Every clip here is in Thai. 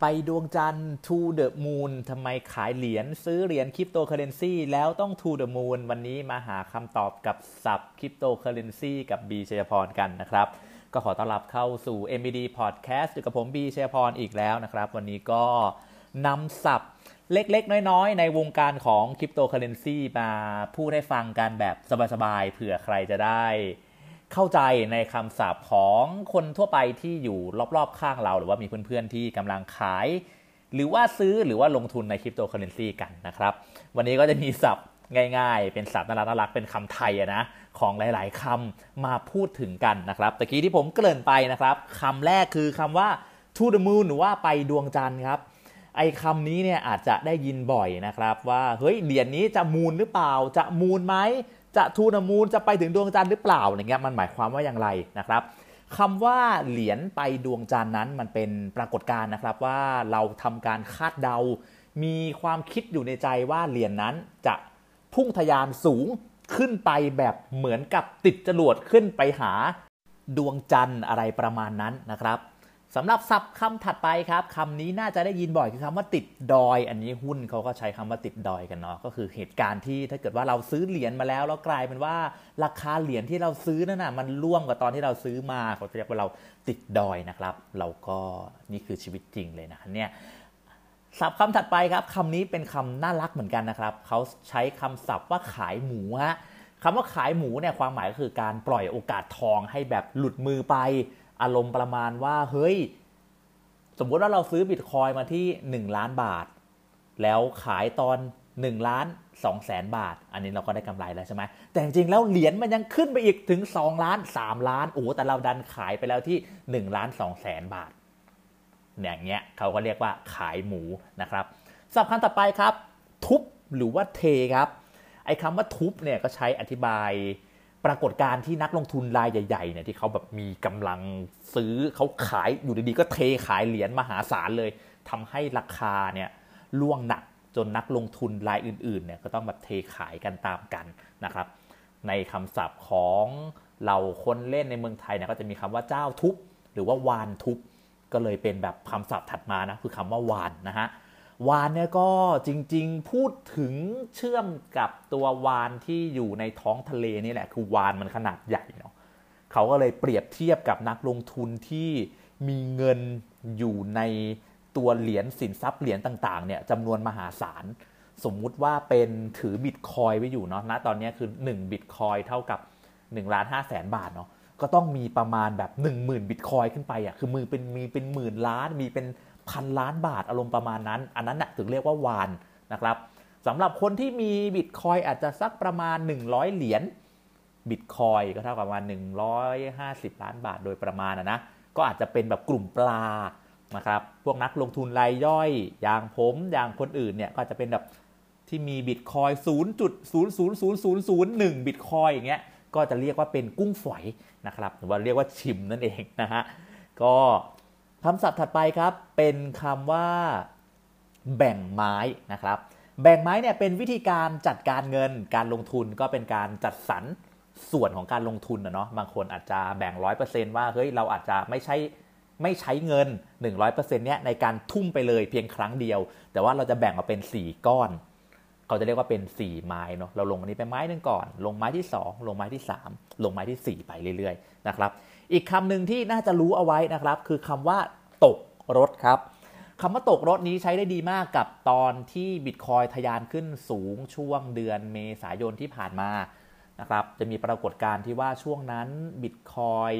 ไปดวงจันทร์ to the moon ทำไมขายเหรียญซื้อเหรียญคริปโตเคอเรนซีแล้วต้อง to the moon วันนี้มาหาคำตอบกับศับคริปโตเคอเรนซีกับบีชัยพรกันนะครับ ก็ขอต้อนรับเข้าสู่ MBD Podcast อยู่กับผมบีชัยพรอีกแล้วนะครับ วันนี้ก็นำศัพท์เล็กๆ น้อยๆ ในวงการของคริปโตเคอเรนซีมาพูดให้ฟังกันแบบสบายๆ เผื่อใครจะได้ เข้าใจในคำศัพท์ของคนทั่วไปที่อยู่รอบๆข้างเรา หรือว่ามีเพื่อนๆที่กำลังขาย หรือว่าซื้อหรือว่าลงทุนในคริปโตเคอเรนซีกันนะครับ วันนี้ก็จะมีศัพท์ง่ายๆ เป็นศัพท์น่ารักน่ารักเป็นคำไทยนะของหลายๆคำมาพูดถึงกันนะครับตะกี้ที่ผมเกริ่นไปนะครับคำแรกคือคำว่า to the moon หรือว่าไปดวงจันทร์ครับไอ้คำนี้เนี่ยอาจจะได้ยินบ่อยนะครับว่าเฮ้ยเหรียญนี้จะมูลหรือเปล่าจะมูลไหม จะทูนมูลจะไปถึงดวงจันทร์หรือเปล่าอย่างเงี้ยมันหมายความว่าอย่างไรนะครับคำว่าเหรียญไปดวงจันทร์นั้นมันเป็นปรากฏการณ์นะครับว่าเราทำการคาดเดา มีความคิดอยู่ในใจว่าเหรียญนนั้นจะพุ่งทยานสูงขึ้นไปแบบเหมือนกับติดจรวดขึ้นไปหาดวงจันทร์อะไรประมาณนั้นนะครับ สำหรับศัพท์คำถัดไปครับคำนี้น่าจะได้ยินบ่อยคือคำว่าติดดอย อันนี้หุ้นเขาก็ใช้คำว่าติดดอยกันเนาะก็คือเหตุการณ์ที่ถ้าเกิดว่าเราซื้อเหรียญมาแล้ว แล้วกลายเป็นว่าราคาเหรียญที่เราซื้อนั่นน่ะมันร่วมกับตอนที่เราซื้อมาเขาเรียกว่าเราติดดอยนะครับ เราก็นี่คือชีวิตจริงเลยนะเนี่ยศัพท์คำถัดไปครับคำนี้เป็นคำน่ารักเหมือนกันนะครับเขาใช้คำศัพท์ว่าขายหมูฮะคำว่าขายหมูเนี่ยความหมายก็คือการปล่อยโอกาสทองให้แบบหลุดมือไป อารมณ์ประมาณว่าเฮ้ย สมมติว่าเราซื้อบิตคอยมาที่ 1 ล้านบาท แล้วขายตอน 1 ล้าน2แสนบาท อันนี้เราก็ได้กำไรแล้วใช่ไหมแต่จริงๆแล้วเหรียญมันยังขึ้นไปอีกถึง 2 ล้าน 3 ล้านโอ้แต่เราดันขายไปแล้วที่ 1 ล้าน2แสนบาทอย่างเงี้ยเขาก็เรียกว่าขายหมูนะครับสับคัญต่อไปครับ ทุบหรือว่าเทครับไอ้คำว่าทุบเนี่ยก็ใช้อธิบาย ปรากฏการณ์ที่นักลงทุนรายใหญ่ๆเนี่ยที่เขาแบบมีกำลังซื้อเขาขายอยู่ดีๆก็เทขายเหรียญมหาศาลเลยทำให้ราคาเนี่ยล่วงหนักจนนักลงทุนรายอื่นๆเนี่ยก็ต้องแบบเทขายกันตามกันนะครับ ในคำศัพท์ของเราคนเล่นในเมืองไทยเนี่ยก็จะมีคำว่าเจ้าทุบหรือว่าวานทุบก็เลยเป็นแบบคำศัพท์ถัดมานะคือคำว่าวานนะฮะ วานเนี่ยก็จริงๆพูดถึงเชื่อมกับตัววานที่อยู่ในท้องทะเลนี่แหละ คือวานมันขนาดใหญ่เนาะเขาก็เลยเปรียบเทียบกับนักลงทุนที่มีเงินอยู่ในตัวเหรียญสินทรัพย์เหรียญต่างๆเนี่ยจำนวนมหาศาล สมมุติว่าเป็นถือบิตคอยไว้อยู่เนาะณตอนนี้คือ1บิตคอยเท่ากับ1ล้านห้าแสนบาทเนาะก็ต้องมีประมาณแบบ 1 0,000บิตคอยขึ้นไปอะคือมือเป็นมีเป็นหมื่นล้านมีเป็น พันล้านบาทอารมณ์ประมาณนั้น อันนั้นนะถึงเรียกว่าวานนะครับสำหรับคนที่มีบิตคอยอาจจะสักประมาณ 100 เหรียญบิตคอยก็เท่ากับประมาณ 150 ล้านบาทโดยประมาณนะนะก็อาจจะเป็นแบบกลุ่มปลานะครับพวกนักลงทุนรายย่อย อย่างผมอย่างคนอื่นเนี่ยก็จะเป็นแบบที่มีบิตคอย0.0000001บิตคอยอย่างเงี้ยก็จะเรียกว่าเป็นกุ้งฝอยนะครับหรือว่าเรียกว่าชิมนั่นเองนะฮะก็ คำศัพท์ถัดไปครับ เป็นคำว่า แบ่งไม้นะครับ แบ่งไม้เนี่ยเป็นวิธีการจัดการเงิน การลงทุนก็เป็นการจัดสรรส่วนของการลงทุนนะเนาะบางคนอาจจะแบ่งร้อยเปอร์เซนต์ว่าเฮ้ยเราอาจจะไม่ใช่ไม่ใช้เงิน 100%เนี้ยในการทุ่มไปเลยเพียงครั้งเดียว แต่ว่าเราจะแบ่งออกเป็น 4 ก้อน เขาจะเรียกว่าเป็น 4 ไม้เนาะเราลงอันนี้ไปไม้หนึ่งก่อน ลงไม้ที่ 2 ลงไม้ที่ 3 ลงไม้ที่ 4 ไปเรื่อยๆนะครับอีกคำหนึ่งที่น่าจะรู้เอาไว้นะครับ คือคำว่าตกรถครับคำว่าตกรถนี้ใช้ได้ดีมากกับตอนที่บิตคอยทะยานขึ้นสูงช่วงเดือนเมษายนที่ผ่านมานะครับจะมีปรากฏการณ์ที่ว่าช่วงนั้นบิตคอย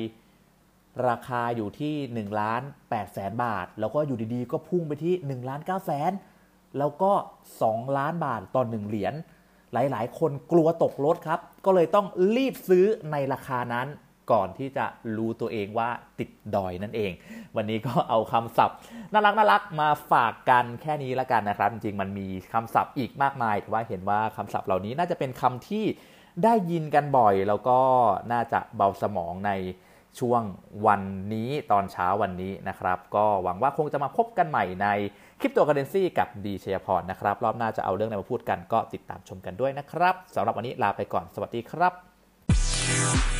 ราคาอยู่ที่1ล้าน8แสนบาท แล้วก็อยู่ดีๆ ก็พุ่งไปที่1ล้าน9แสน แล้วก็ 2 ล้านบาทต่อ 1 เหรียญ หลายๆ คนกลัวตกรถครับ ก็เลยต้องรีบซื้อในราคานั้นก่อนที่จะรู้ตัวเองว่าติดดอยนั่นเอง วันนี้ก็เอาคำศัพท์น่ารักน่ารักมาฝากกันแค่นี้ล้วกันนะครับ จริงๆมันมีคำศัพท์อีกมากมายแต่ว่าเห็นว่าคำศัพท์เหล่านี้น่าจะเป็นคำที่ได้ยินกันบ่อย แล้วก็น่าจะเบาสมองในช่วงวันนี้ตอนเช้าวันนี้นะครับ ก็หวังว่าคงจะมาพบกันใหม่ใน คริปโตเคอเรนซีกับดีชยพรนะครับ รอบหน้าจะเอาเรื่องอะไรมาพูดกันก็ติดตามชมกันด้วยนะครับสำหรับวันนี้ลาไปก่อนสวัสดีครับ